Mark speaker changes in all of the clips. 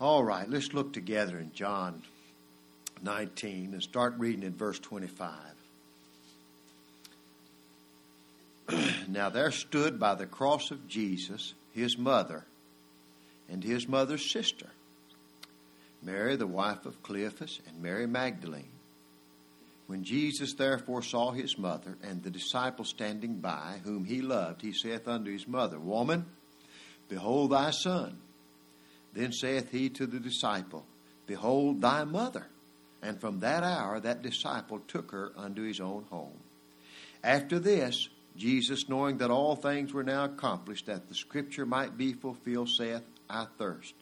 Speaker 1: All right, let's look together in John 19 and start reading in verse 25. now there stood by the cross of Jesus his mother and his mother's sister, Mary, the wife of Cleophas, and Mary Magdalene. When Jesus therefore saw his mother and the disciple standing by, whom he loved, he saith unto his mother, Woman, behold thy son. Then saith he to the disciple, Behold thy mother. And from that hour that disciple took her unto his own home. After this, Jesus, knowing that all things were now accomplished, that the scripture might be fulfilled, saith, I thirst.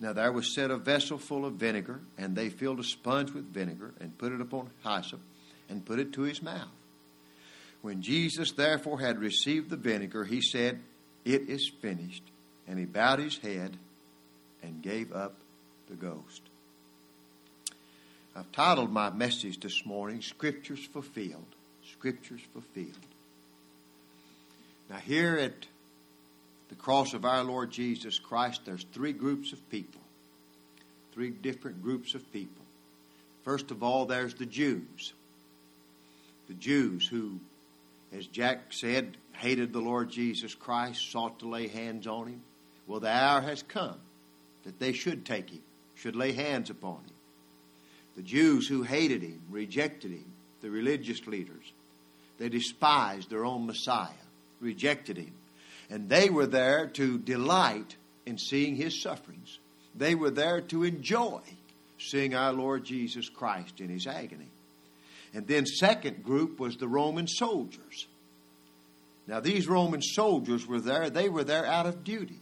Speaker 1: Now there was set a vessel full of vinegar, and they filled a sponge with vinegar, and put it upon hyssop, and put it to his mouth. When Jesus therefore had received the vinegar, he said, It is finished. And he bowed his head and gave up the ghost. I've titled my message this morning, Scriptures Fulfilled. Scriptures Fulfilled. Now, here at the cross of our Lord Jesus Christ, there's three groups of people. Three different groups of people. First of all, there's the Jews. The Jews who, as Jack said, hated the Lord Jesus Christ, sought to lay hands on him. Well, the hour has come that they should take him, should lay hands upon him. The Jews who hated him, rejected him, the religious leaders, they despised their own Messiah, rejected him. And they were there to delight in seeing his sufferings. They were there to enjoy seeing our Lord Jesus Christ in his agony. And then second group was the Roman soldiers. Now these Roman soldiers were there, they were there out of duty.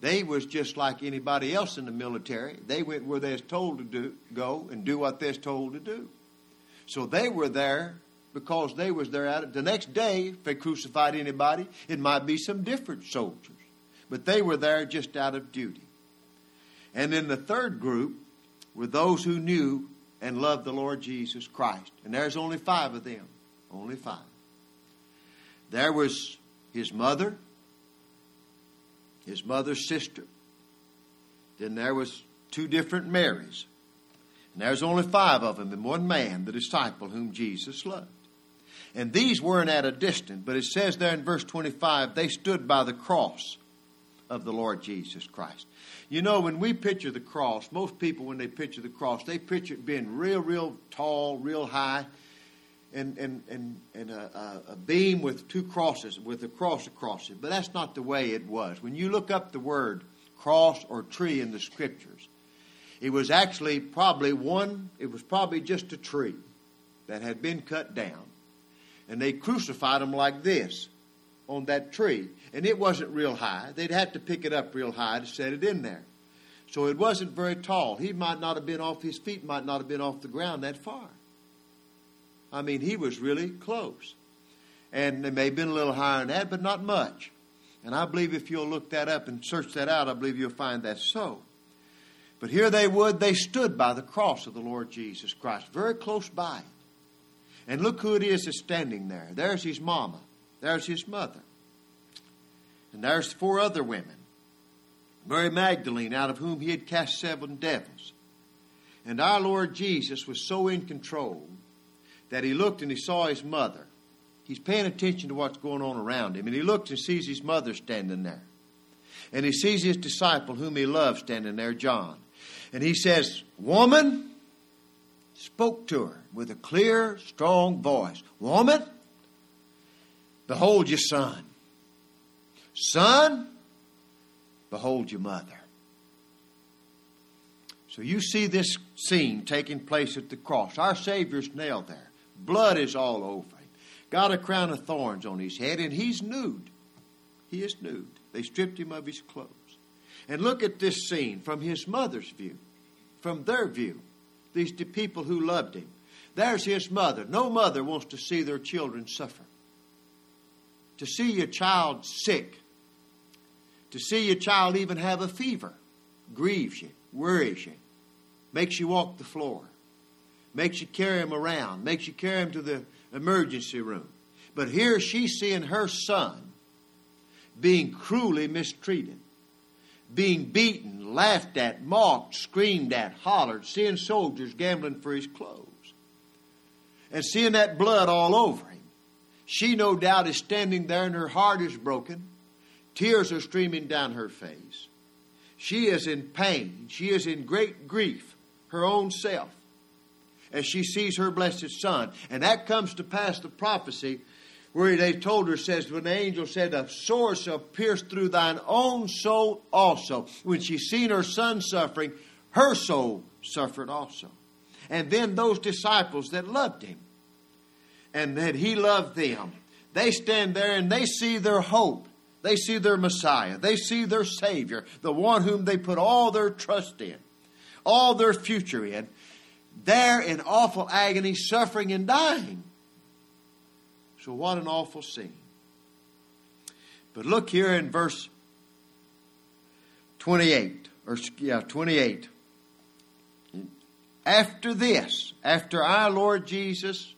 Speaker 1: They was just like anybody else in the military. They went where they was told to do, go and do what they was told to do. So they were there because they was there at it. The next day, if they crucified anybody, it might be some different soldiers. But they were there just out of duty. And then the third group were those who knew and loved the Lord Jesus Christ. And there's only five of them. Only five. There was his mother, his mother's sister. Then there was two different Marys. And there's only five of them and one man, the disciple whom Jesus loved. And these weren't at a distance, but it says there in verse 25, they stood by the cross of the Lord Jesus Christ. You know, when we picture the cross, most people, when they picture the cross, they picture it being real, real tall, real high, and, and, and, and a, a, beam with two crosses, with a cross across it. But that's not the way it was. When you look up the word cross or tree in the scriptures, it was actually probably one, it was probably just a tree that had been cut down. And they crucified him like this on that tree. And it wasn't real high. They'd have to pick it up real high to set it in there. So it wasn't very tall. He might not have been off, his feet might not have been off the ground that far. I mean, he was really close. And it may have been a little higher than that, but not much. And I believe if you'll look that up and search that out, I believe you'll find that so. But here they would, they stood by the cross of the Lord Jesus Christ, very close by it. And look who it is that's standing there. There's his mama. There's his mother. And there's four other women. Mary Magdalene, out of whom he had cast seven devils. And our Lord Jesus was so in control that he looked and he saw his mother. He's paying attention to what's going on around him. And he looks and sees his mother standing there. And he sees his disciple, whom he loves, standing there, John. And he says, Woman, spoke to her with a clear, strong voice Woman, behold your son. Son, behold your mother. So you see this scene taking place at the cross. Our Savior's nailed there. Blood is all over him. Got a crown of thorns on his head, and he's nude. He is nude. They stripped him of his clothes. And look at this scene from his mother's view, from their view. These people who loved him. There's his mother. No mother wants to see their children suffer. To see your child sick, to see your child even have a fever, grieves you, worries you, makes you walk the floor makes you carry him around, makes you carry him to the emergency room. But here she's seeing her son being cruelly mistreated, being beaten, laughed at, mocked, screamed at, hollered, seeing soldiers gambling for his clothes, and seeing that blood all over him. She, no doubt, is standing there and her heart is broken. Tears are streaming down her face. She is in pain. She is in great grief, her own self, as she sees her blessed son. And that comes to pass the prophecy where they told her, says, when the angel said, A sword shall pierce through thine own soul also. When she seen her son suffering, her soul suffered also. And then those disciples that loved him and that he loved them, they stand there and they see their hope. They see their Messiah. They see their Savior, the one whom they put all their trust in, all their future in, there in awful agony, suffering, and dying. So, what an awful scene. But look here in verse 28, or yeah, 28. After this, after our Lord Jesus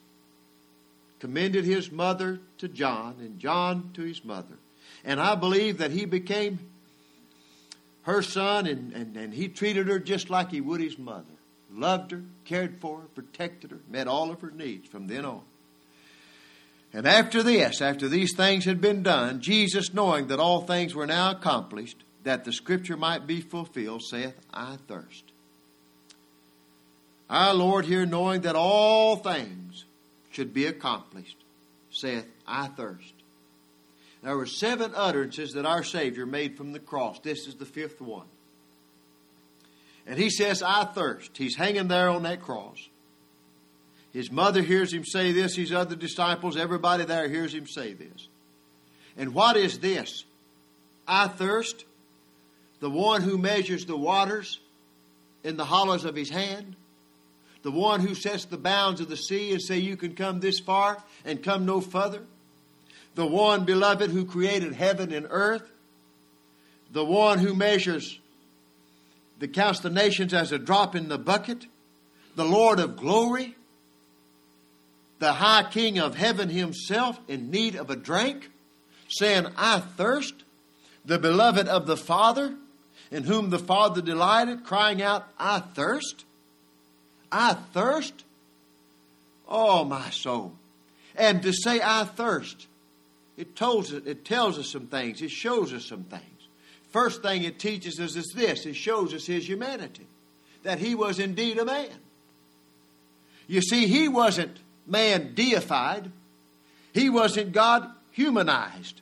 Speaker 1: commended his mother to John and John to his mother, and I believe that he became her son and, and, and he treated her just like he would his mother. Loved her, cared for her, protected her, met all of her needs from then on. And after this, after these things had been done, Jesus, knowing that all things were now accomplished, that the scripture might be fulfilled, saith, I thirst. Our Lord here, knowing that all things should be accomplished, saith, I thirst. There were seven utterances that our Savior made from the cross. This is the fifth one. And he says, I thirst. He's hanging there on that cross. His mother hears him say this, his other disciples, everybody there hears him say this. And what is this? I thirst. The one who measures the waters in the hollows of his hand. The one who sets the bounds of the sea and say you can come this far and come no further. The one, beloved, who created heaven and earth. The one who measures the counts the nations as a drop in the bucket. The Lord of glory the high king of heaven himself in need of a drink, saying, I thirst, the beloved of the Father, in whom the Father delighted, crying out, I thirst, I thirst. Oh, my soul. And to say, I thirst, it it tells us some things, it shows us some things. First thing it teaches us is this it shows us his humanity, that he was indeed a man. You see, he wasn't man deified. He wasn't God humanized.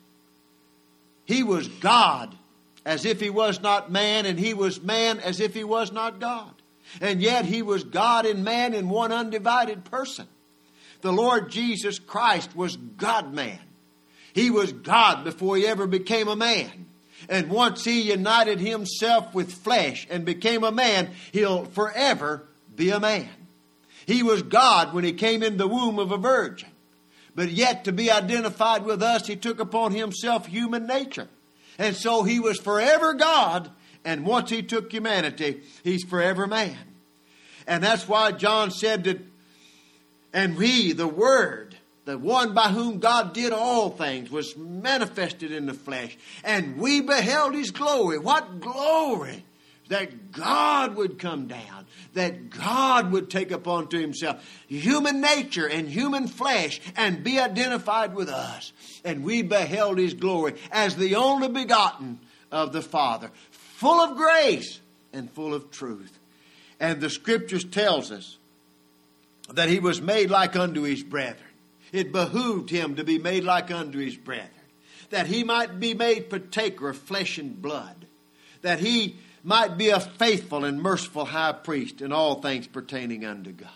Speaker 1: He was God as if he was not man, and he was man as if he was not God. And yet he was God and man in one undivided person. The Lord Jesus Christ was God man. He was God before he ever became a man. And once he united himself with flesh and became a man, he'll forever be a man. He was God when he came in the womb of a virgin. But yet, to be identified with us, he took upon himself human nature. And so he was forever God, and once he took humanity, he's forever man. And that's why John said that, and we, the Word, the one by whom God did all things, was manifested in the flesh, and we beheld his glory. What glory! That God would come down that God would take upon to himself human nature and human flesh and be identified with us. And we beheld his glory as the only begotten of the Father, full of grace and full of truth. And the scriptures tells us that he was made like unto his brethren. It behooved him to be made like unto his brethren, that he might be made partaker of flesh and blood, that he might be a faithful and merciful high priest in all things pertaining unto God.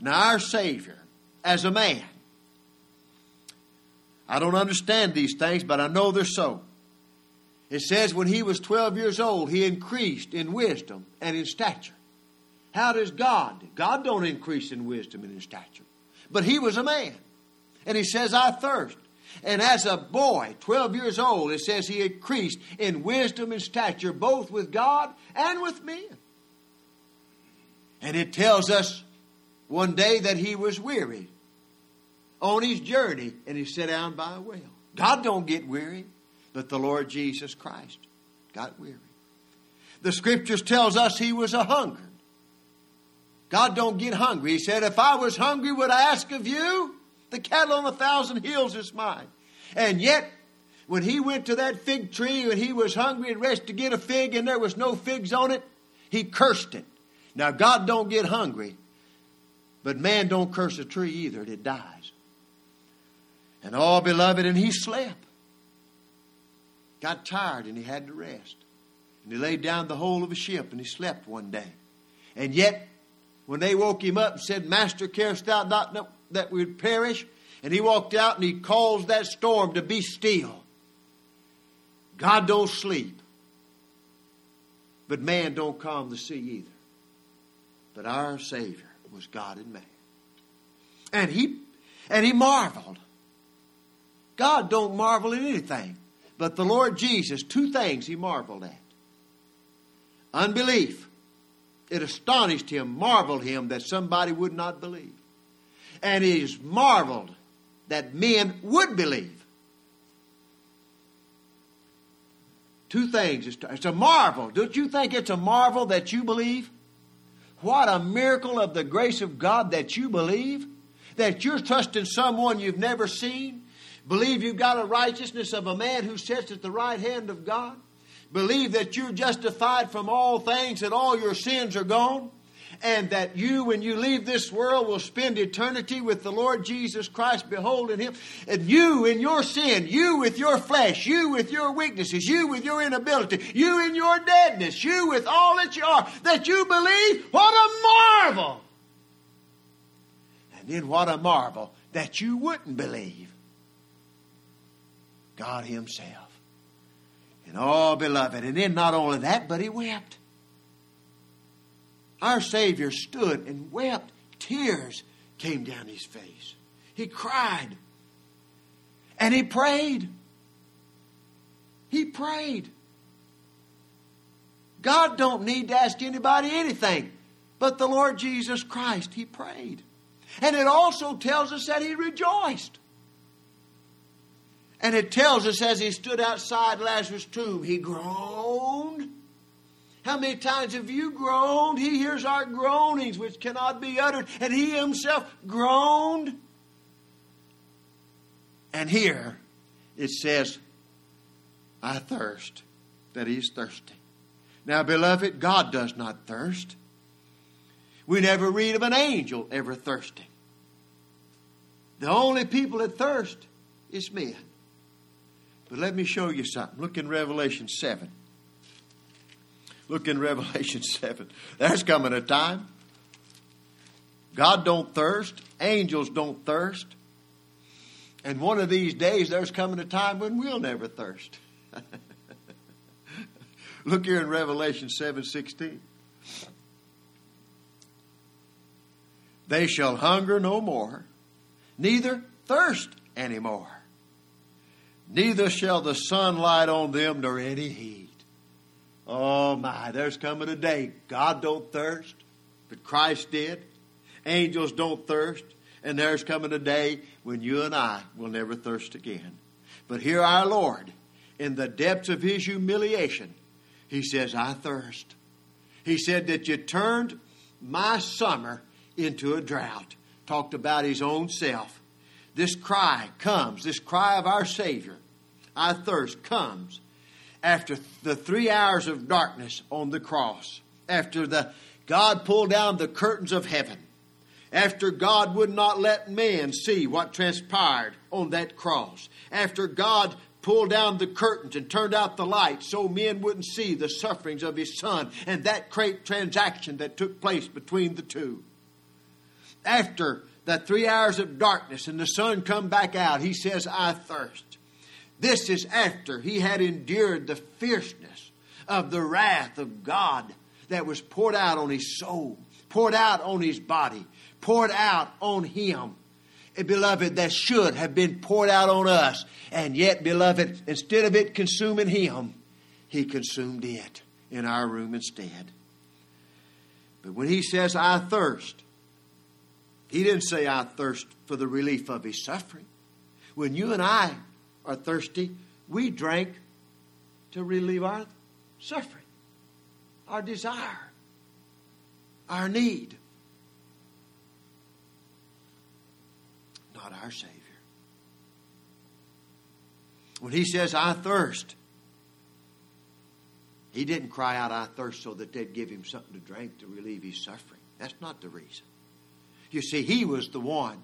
Speaker 1: Now, our Savior, as a man, I don't understand these things, but I know they're so. It says when he was 12 years old, he increased in wisdom and in stature. How does God? God don't increase in wisdom and in stature. But he was a man. And he says, I thirst. And as a boy, 12 years old, it says he increased in wisdom and stature, both with God and with men. And it tells us one day that he was weary on his journey and he sat down by a well. God don't get weary, but the Lord Jesus Christ got weary. The scriptures tells us he was a hungered. God don't get hungry. He said, if I was hungry, would I ask of you? The cattle on a thousand hills is mine. And yet, when he went to that fig tree and he was hungry and rest to get a fig and there was no figs on it, he cursed it. Now God don't get hungry, but man don't curse a tree either, and it dies. And all beloved, and he slept. Got tired and he had to rest. And he laid down the whole of a ship and he slept one day. And yet, when they woke him up and said, Master, carest thou not that we would perish? And he walked out and he caused that storm to be still. God don't sleep. But man don't calm the sea either. But our Savior was God and man. And he and he marveled. God don't marvel at anything. But the Lord Jesus, two things he marveled at. Unbelief. It astonished him, marveled him that somebody would not believe. And is marveled that men would believe. Two things. It's a marvel. Don't you think it's a marvel that you believe? What a miracle of the grace of God that you believe. That you're trusting someone you've never seen. Believe you've got a righteousness of a man who sits at the right hand of God. Believe that you're justified from all things, that all your sins are gone and that you, when you leave this world, will spend eternity with the Lord Jesus Christ, beholding Him. And you in your sin, you with your flesh, you with your weaknesses, you with your inability, you in your deadness, you with all that you are, that you believe, what a marvel! And then what a marvel that you wouldn't believe. God Himself. And oh, beloved, and then not only that, but He wept. Our Savior stood and wept. Tears came down his face. He cried. And he prayed. He prayed. God don't need to ask anybody anything. But the Lord Jesus Christ, he prayed. And it also tells us that he rejoiced. And it tells us as he stood outside Lazarus' tomb, he groaned how many times have you groaned? He hears our groanings which cannot be uttered, and he himself groaned. And here it says, I thirst, that he's thirsty. Now, beloved, God does not thirst. We never read of an angel ever thirsting. The only people that thirst is men. But let me show you something. Look in Revelation 7. Look in Revelation 7. There's coming a time. God don't thirst. Angels don't thirst. And one of these days, there's coming a time when we'll never thirst. Look here in Revelation 7 16. They shall hunger no more, neither thirst any more. Neither shall the sun light on them nor any heat. Oh my, there's coming a day. God don't thirst, but Christ did. Angels don't thirst, and there's coming a day when you and I will never thirst again. But here our Lord, in the depths of his humiliation, he says, I thirst. He said that you turned my summer into a drought. Talked about his own self. This cry comes, this cry of our Savior, I thirst, comes after the three hours of darkness on the cross, after the God pulled down the curtains of heaven, after God would not let man see what transpired on that cross, after God pulled down the curtains and turned out the light so men wouldn't see the sufferings of his son and that great transaction that took place between the two. After the three hours of darkness and the sun come back out, he says, I thirst. This is after he had endured the fierceness of the wrath of God that was poured out on his soul, poured out on his body, poured out on him. And beloved, that should have been poured out on us. And yet, beloved, instead of it consuming him, he consumed it in our room instead. But when he says, I thirst, he didn't say, I thirst for the relief of his suffering. When you and I are thirsty, we drank to relieve our suffering. our desire, our need. Not our Savior. When he says, I thirst, he didn't cry out, I thirst, so that they'd give him something to drink to relieve his suffering. That's not the reason. You see, he was the one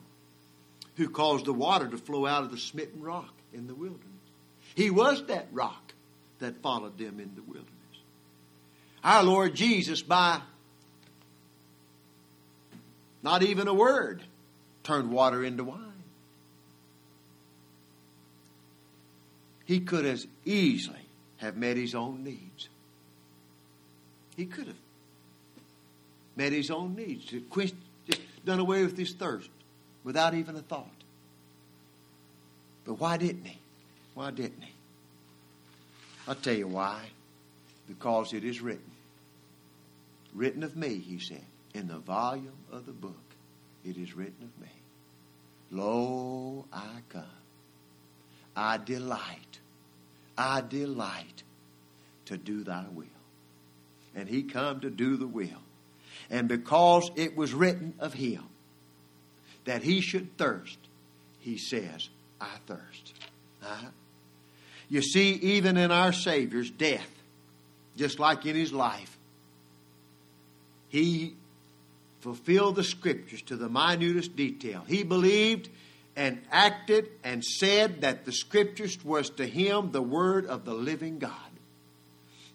Speaker 1: who caused the water to flow out of the smitten rock in the wilderness. He was that rock that followed them in the wilderness. Our Lord Jesus, by not even a word, turned water into wine. He could as easily have met his own needs. He could have met his own needs, just done away with his thirst without even a thought. But why didn't he? Why didn't he? I'll tell you why. Because it is written. Written of me, he said, in the volume of the book. It is written of me. Lo, I come. I delight. I delight to do thy will. And he come to do the will. And because it was written of him that he should thirst, he says, I thirst. Uh-huh. You see, even in our Savior's death, just like in his life, he fulfilled the scriptures to the minutest detail. He believed and acted and said that the scriptures was to him the word of the living God.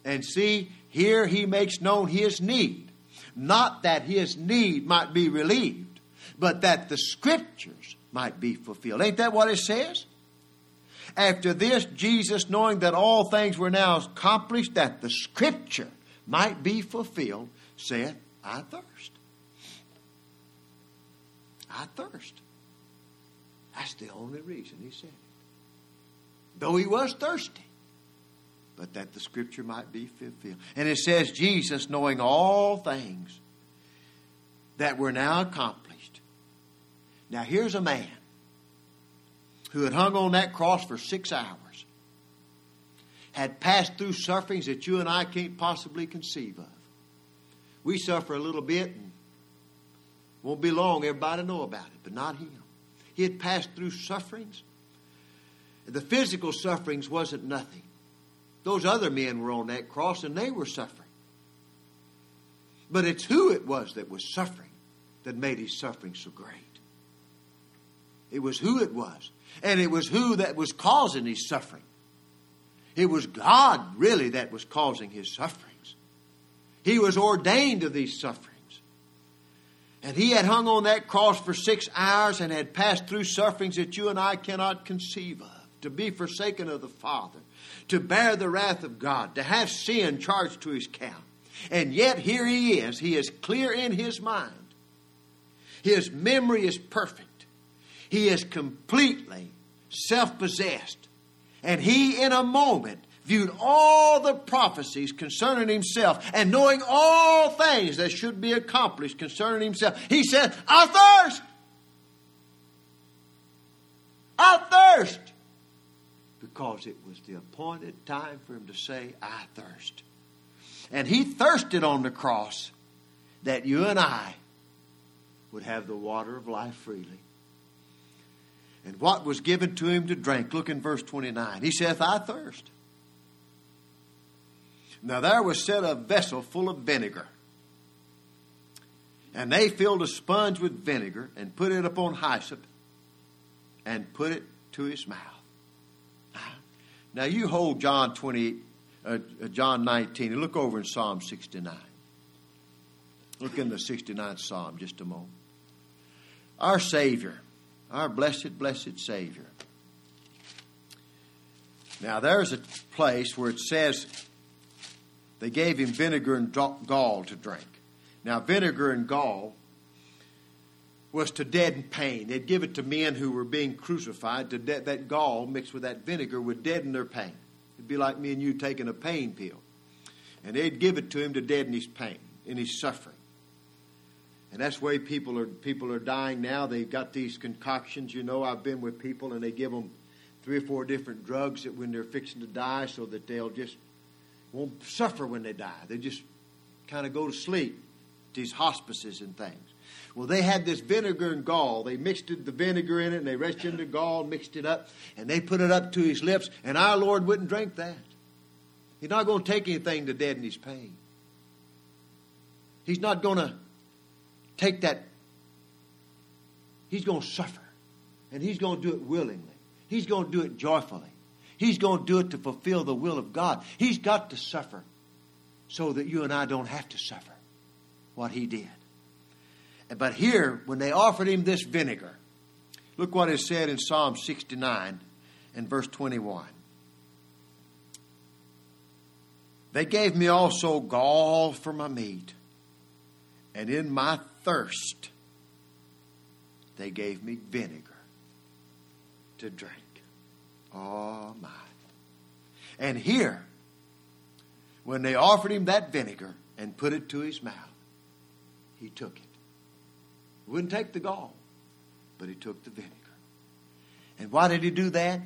Speaker 1: And see, here he makes known his need. Not that his need might be relieved, but that the scriptures might be fulfilled. Ain't that what it says? After this, Jesus, knowing that all things were now accomplished, that the scripture might be fulfilled, said, I thirst. I thirst. That's the only reason he said it. Though he was thirsty, but that the scripture might be fulfilled. And it says, Jesus, knowing all things that were now accomplished. Now, here's a man who had hung on that cross for six hours, had passed through sufferings that you and I can't possibly conceive of. We suffer a little bit and won't be long, everybody know about it, but not him. He had passed through sufferings. The physical sufferings wasn't nothing. Those other men were on that cross and they were suffering. But it's who it was that was suffering that made his suffering so great. It was who it was. And it was who that was causing his suffering. It was God, really, that was causing his sufferings. He was ordained to these sufferings. And he had hung on that cross for six hours and had passed through sufferings that you and I cannot conceive of. To be forsaken of the Father, to bear the wrath of God, to have sin charged to his account. And yet here he is. He is clear in his mind. His memory is perfect. He is completely self possessed. And he, in a moment, viewed all the prophecies concerning himself and knowing all things that should be accomplished concerning himself. He said, I thirst. I thirst. Because it was the appointed time for him to say, I thirst. And he thirsted on the cross that you and I would have the water of life freely and what was given to him to drink. Look in verse 29. He saith, I thirst. Now there was set a vessel full of vinegar. And they filled a sponge with vinegar and put it upon hyssop and put it to his mouth. Now you hold John 20, uh, uh John 19 and look over in Psalm 69. Look in the 69th Psalm just a moment. Our Savior our blessed, blessed Savior. Now, there's a place where it says they gave him vinegar and gall to drink. Now, vinegar and gall was to deaden pain. They'd give it to men who were being crucified. To de- that gall mixed with that vinegar would deaden their pain. It'd be like me and you taking a pain pill. And they'd give it to him to deaden his pain and his suffering. And that's way people are people are dying now. They've got these concoctions. You know, I've been with people and they give them three or four different drugs that when they're fixing to die, so that they'll just won't suffer when they die. They just kind of go to sleep, these hospices and things. Well, they had this vinegar and gall. They mixed the vinegar in it and they rushed in the gall, mixed it up, and they put it up to his lips, and our Lord wouldn't drink that. He's not going to take anything to deaden his pain. He's not going to take that. He's going to suffer. And he's going to do it willingly. He's going to do it joyfully. He's going to do it to fulfill the will of God. He's got to suffer so that you and I don't have to suffer what he did. But here, when they offered him this vinegar, look what is said in Psalm 69 and verse 21. They gave me also gall for my meat, and in my thirst they gave me vinegar to drink. Oh my. And here, when they offered him that vinegar and put it to his mouth, he took it. He wouldn't take the gall, but he took the vinegar. And why did he do that?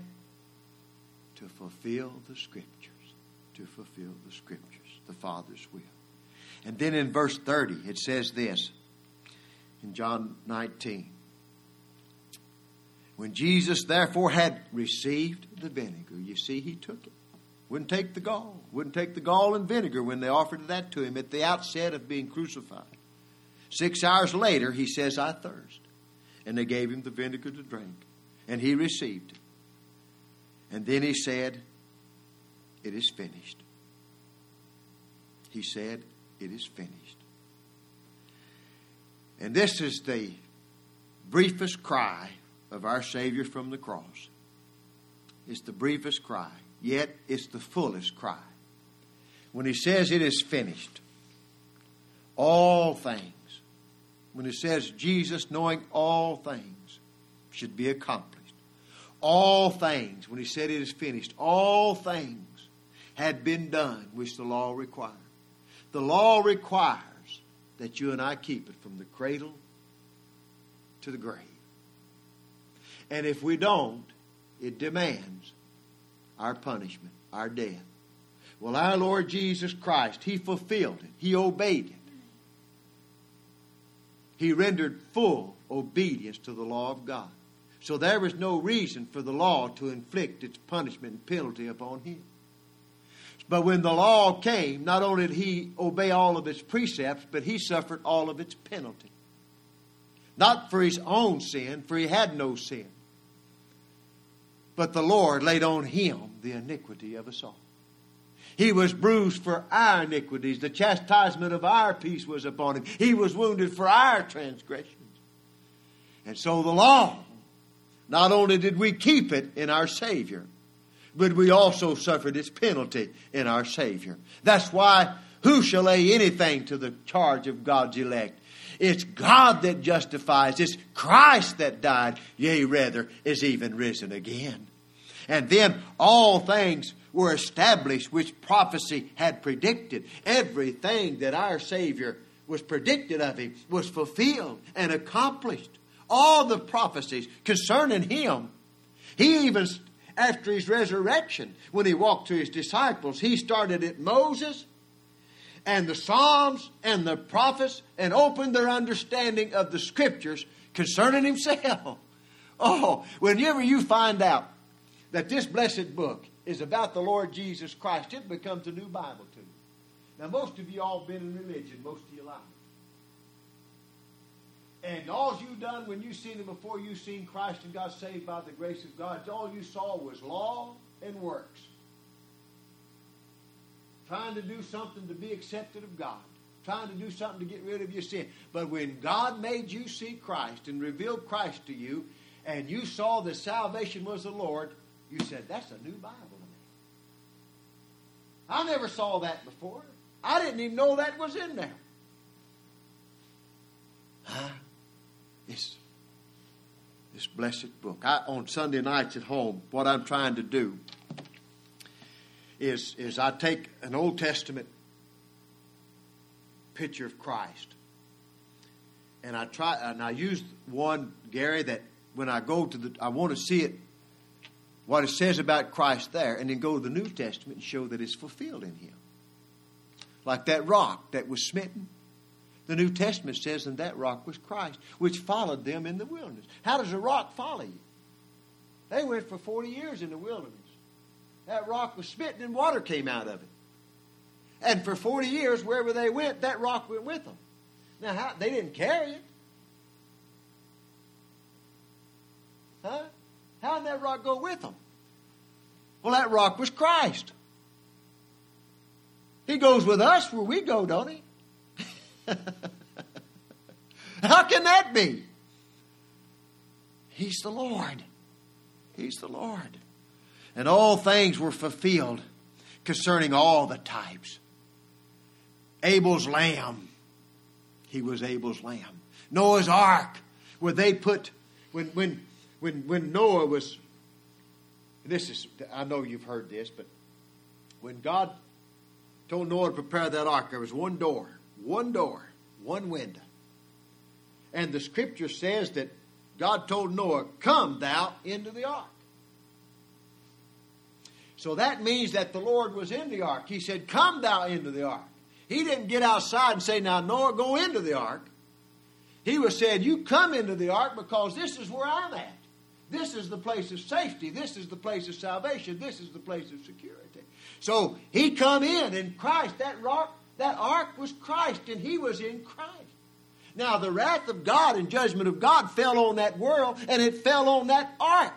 Speaker 1: To fulfill the scriptures. To fulfill the scriptures, the Father's will. And then in verse 30, it says this in John 19. When Jesus therefore had received the vinegar, you see, he took it. Wouldn't take the gall. Wouldn't take the gall and vinegar when they offered that to him at the outset of being crucified. Six hours later, he says, I thirst. And they gave him the vinegar to drink. And he received it. And then he said, It is finished. He said, It is finished. And this is the briefest cry of our Savior from the cross. It's the briefest cry, yet it's the fullest cry. When he says it is finished, all things, when he says Jesus knowing all things should be accomplished, all things, when he said it is finished, all things had been done which the law required. The law requires that you and I keep it from the cradle to the grave. And if we don't, it demands our punishment, our death. Well, our Lord Jesus Christ, He fulfilled it, He obeyed it. He rendered full obedience to the law of God. So there was no reason for the law to inflict its punishment and penalty upon him. But when the law came, not only did he obey all of its precepts, but he suffered all of its penalty. Not for his own sin, for he had no sin. But the Lord laid on him the iniquity of us all. He was bruised for our iniquities. The chastisement of our peace was upon him. He was wounded for our transgressions. And so the law, not only did we keep it in our Savior, but we also suffered its penalty in our Savior. That's why who shall lay anything to the charge of God's elect? It's God that justifies. It's Christ that died, yea, rather, is even risen again. And then all things were established which prophecy had predicted. Everything that our Savior was predicted of him was fulfilled and accomplished. All the prophecies concerning him. He even, after his resurrection, when he walked to his disciples, he started at Moses and the Psalms and the prophets and opened their understanding of the scriptures concerning himself. Oh, whenever you find out that this blessed book is about the Lord Jesus Christ, it becomes a new Bible to you. Now, most of you all been in religion most of your life. And all you done when you seen him before you seen Christ and got saved by the grace of God, all you saw was law and works trying to do something to be accepted of God, trying to do something to get rid of your sin. But when God made you see Christ and revealed Christ to you, and you saw that salvation was the Lord, you said, That's a new Bible to me. I never saw that before. I didn't even know that was in there. Huh? This, this blessed book. I, on Sunday nights at home, what I'm trying to do is, is I take an Old Testament picture of Christ. And I try and I use one, Gary, that when I go to the I want to see it what it says about Christ there, and then go to the New Testament and show that it's fulfilled in him. like that rock that was smitten. The New Testament says, and that rock was Christ, which followed them in the wilderness. How does a rock follow you? They went for 40 years in the wilderness. That rock was smitten and water came out of it. And for 40 years, wherever they went, that rock went with them. Now, how, they didn't carry it. Huh? How did that rock go with them? Well, that rock was Christ. He goes with us where we go, don't he? How can that be? He's the Lord. He's the Lord. And all things were fulfilled concerning all the types. Abel's lamb, he was Abel's lamb. Noah's ark, where they put, when, when, when, when Noah was, this is, I know you've heard this, but when God told Noah to prepare that ark, there was one door, one door, one window. And the scripture says that God told Noah, Come thou into the ark. So that means that the Lord was in the ark. He said, Come thou into the ark. He didn't get outside and say, Now, Noah, go into the ark. He was saying, You come into the ark because this is where I'm at. This is the place of safety. This is the place of salvation. This is the place of security. So he come in in Christ. That rock, that ark was Christ, and he was in Christ. Now the wrath of God and judgment of God fell on that world, and it fell on that ark.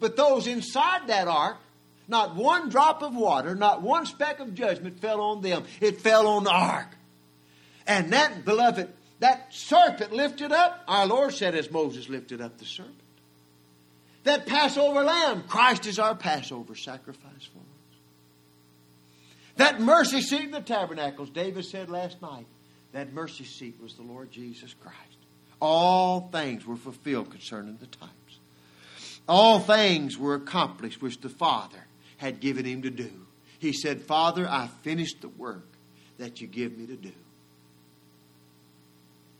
Speaker 1: But those inside that ark not one drop of water, not one speck of judgment fell on them. It fell on the ark. And that, beloved, that serpent lifted up, our Lord said as Moses lifted up the serpent. That Passover lamb, Christ is our Passover sacrifice for us. That mercy seat in the tabernacles, David said last night, that mercy seat was the Lord Jesus Christ. All things were fulfilled concerning the types. All things were accomplished which the Father had given him to do. He said, Father, I finished the work that you give me to do.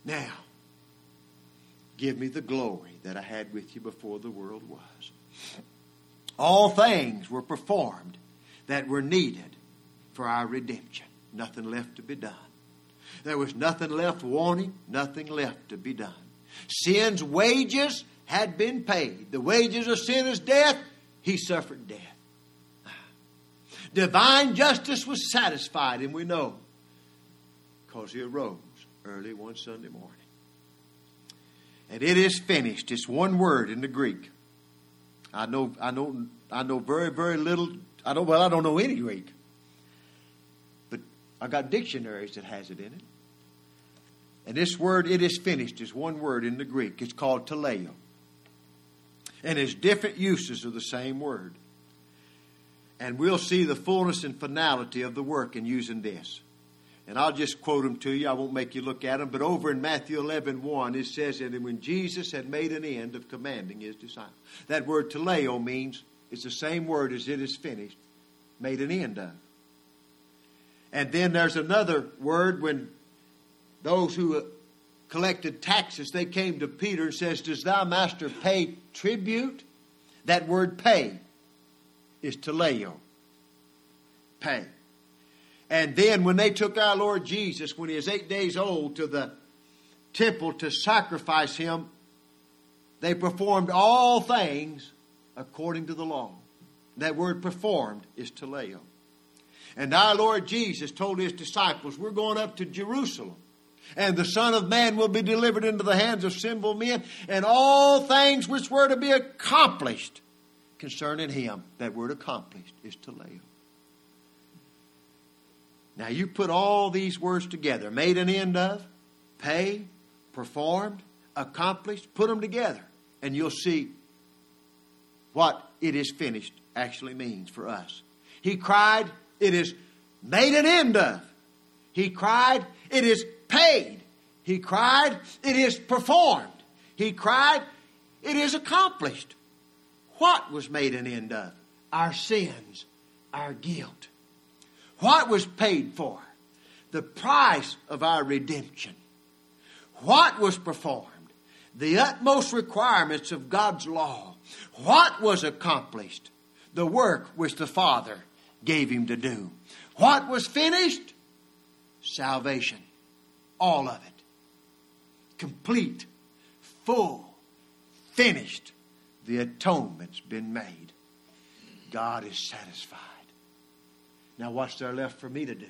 Speaker 1: Now, give me the glory that I had with you before the world was. All things were performed that were needed for our redemption. Nothing left to be done. There was nothing left wanting, nothing left to be done. Sin's wages had been paid. The wages of sin is death. He suffered death. Divine justice was satisfied, and we know because he arose early one Sunday morning. And it is finished. It's one word in the Greek. I know, I know, I know very, very little. I don't. Well, I don't know any Greek, I got dictionaries that has it in it. And this word, it is finished, is one word in the Greek. It's called teleo. And it's different uses of the same word. And we'll see the fullness and finality of the work in using this. And I'll just quote them to you. I won't make you look at them. But over in Matthew 11, 1, it says, And when Jesus had made an end of commanding his disciples. That word teleo means, it's the same word as it is finished, made an end of. And then there's another word when those who collected taxes, they came to Peter and says, Does thy master pay tribute? That word pay is teleo, pay. And then when they took our Lord Jesus, when he was eight days old, to the temple to sacrifice him, they performed all things according to the law. That word performed is teleo. And our Lord Jesus told his disciples, We're going up to Jerusalem. And the Son of Man will be delivered into the hands of sinful men, and all things which were to be accomplished concerning him, that word accomplished is teleo Now you put all these words together, made an end of, pay, performed, accomplished, put them together, and you'll see what it is finished actually means for us. He cried, it is made an end of. He cried, it is paid. He cried, it is performed. He cried, it is accomplished. What was made an end of? Our sins, our guilt. What was paid for? The price of our redemption. What was performed? The utmost requirements of God's law. What was accomplished? The work which the Father gave him to do. What was finished? salvation. All of it. Complete, full, finished. The atonement's been made. God is satisfied. Now, what's there left for me to do?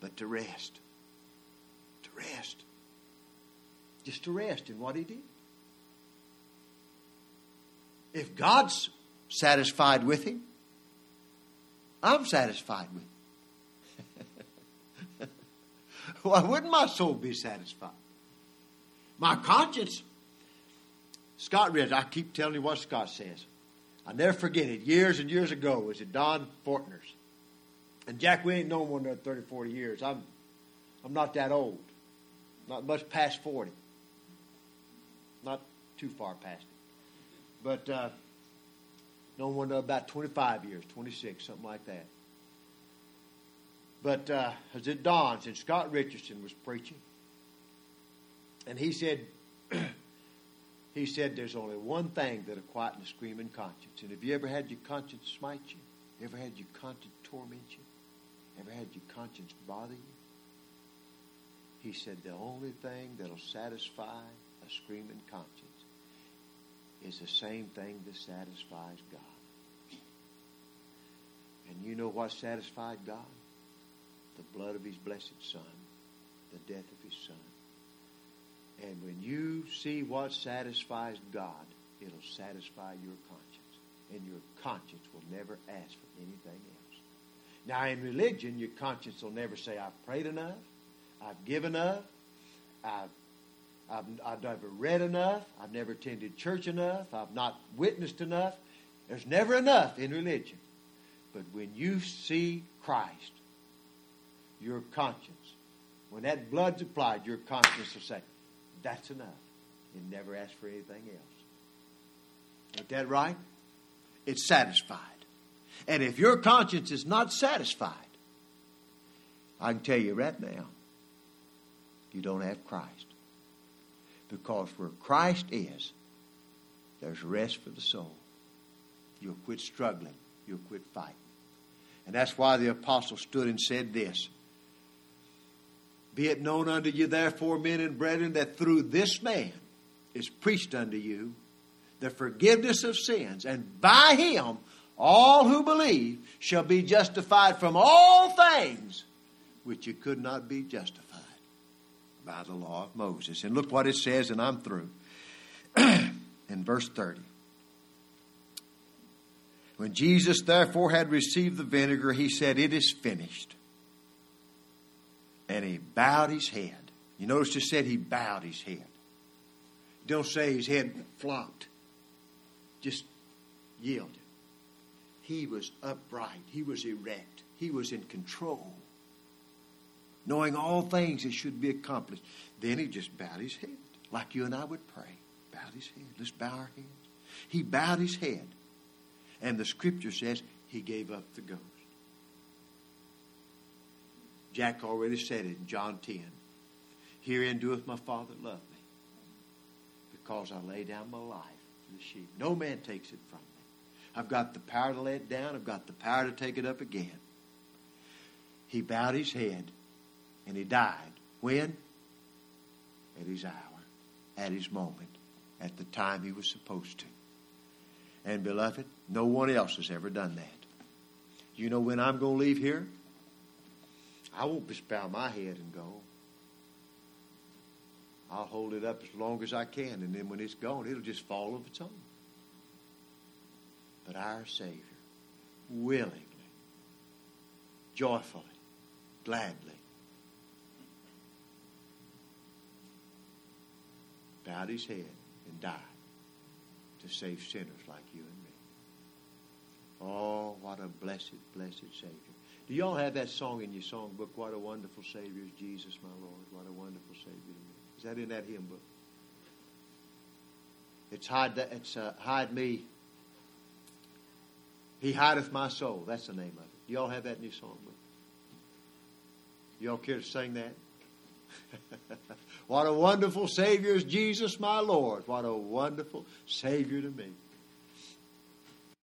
Speaker 1: But to rest. To rest. Just to rest in what He did. If God's satisfied with him, I'm satisfied with him. Why wouldn't my soul be satisfied? My conscience. Scott read, I keep telling you what Scott says. I never forget it. Years and years ago, it was at Don Fortner's. And Jack, we ain't known one another 30, 40 years. I'm, I'm not that old. Not much past 40. Not too far past it. But uh, known one about 25 years, 26, something like that. But uh, as it dawns, and Scott Richardson was preaching, and he said, he said, there's only one thing that'll quieten a screaming conscience. And have you ever had your conscience smite you? Ever had your conscience torment you? Ever had your conscience bother you? He said, the only thing that'll satisfy a screaming conscience is the same thing that satisfies God. And you know what satisfied God? The blood of his blessed Son, the death of his Son. And when you see what satisfies God, it'll satisfy your conscience. And your conscience will never ask for anything else. Now, in religion, your conscience will never say, I've prayed enough, I've given enough, I've I've, I've never read enough. I've never attended church enough. I've not witnessed enough. There's never enough in religion. But when you see Christ, your conscience, when that blood's applied, your conscience will say, that's enough. You never ask for anything else. Ain't that right? It's satisfied. And if your conscience is not satisfied, I can tell you right now, you don't have Christ. Because where Christ is, there's rest for the soul. You'll quit struggling. You'll quit fighting. And that's why the apostle stood and said this Be it known unto you, therefore, men and brethren, that through this man is preached unto you the forgiveness of sins, and by him all who believe shall be justified from all things which you could not be justified by the law of Moses. And look what it says, and I'm through. in verse 30. When Jesus therefore had received the vinegar, he said, It is finished. And he bowed his head. You notice it said he bowed his head. Don't say his head flopped. Just yielded. He was upright. He was erect. He was in control knowing all things that should be accomplished. Then he just bowed his head, like you and I would pray. Bowed his head. Let's bow our heads. He bowed his head. And the scripture says he gave up the ghost. Jack already said it in John 10. Herein doeth my Father love me, because I lay down my life for the sheep. No man takes it from me. I've got the power to lay it down, I've got the power to take it up again. He bowed his head and he died. When? At his hour, at his moment, at the time he was supposed to. And beloved, no one else has ever done that. You know when I'm going to leave here? I won't just bow my head and go. I'll hold it up as long as I can, and then when it's gone, it'll just fall of its own. But our Savior, willingly, joyfully, gladly, bowed his head and died to save sinners like you and me. Oh, what a blessed, blessed Savior. Do y'all have that song in your songbook? What a wonderful Savior is Jesus, my Lord. What a wonderful Savior to me. Is that in that hymn book? It's hide, it's, uh, hide me. He hideth my soul. That's the name of it. Do y'all have that in your songbook? Y'all care to sing that? what a wonderful Savior is Jesus, my Lord. What a wonderful Savior to me.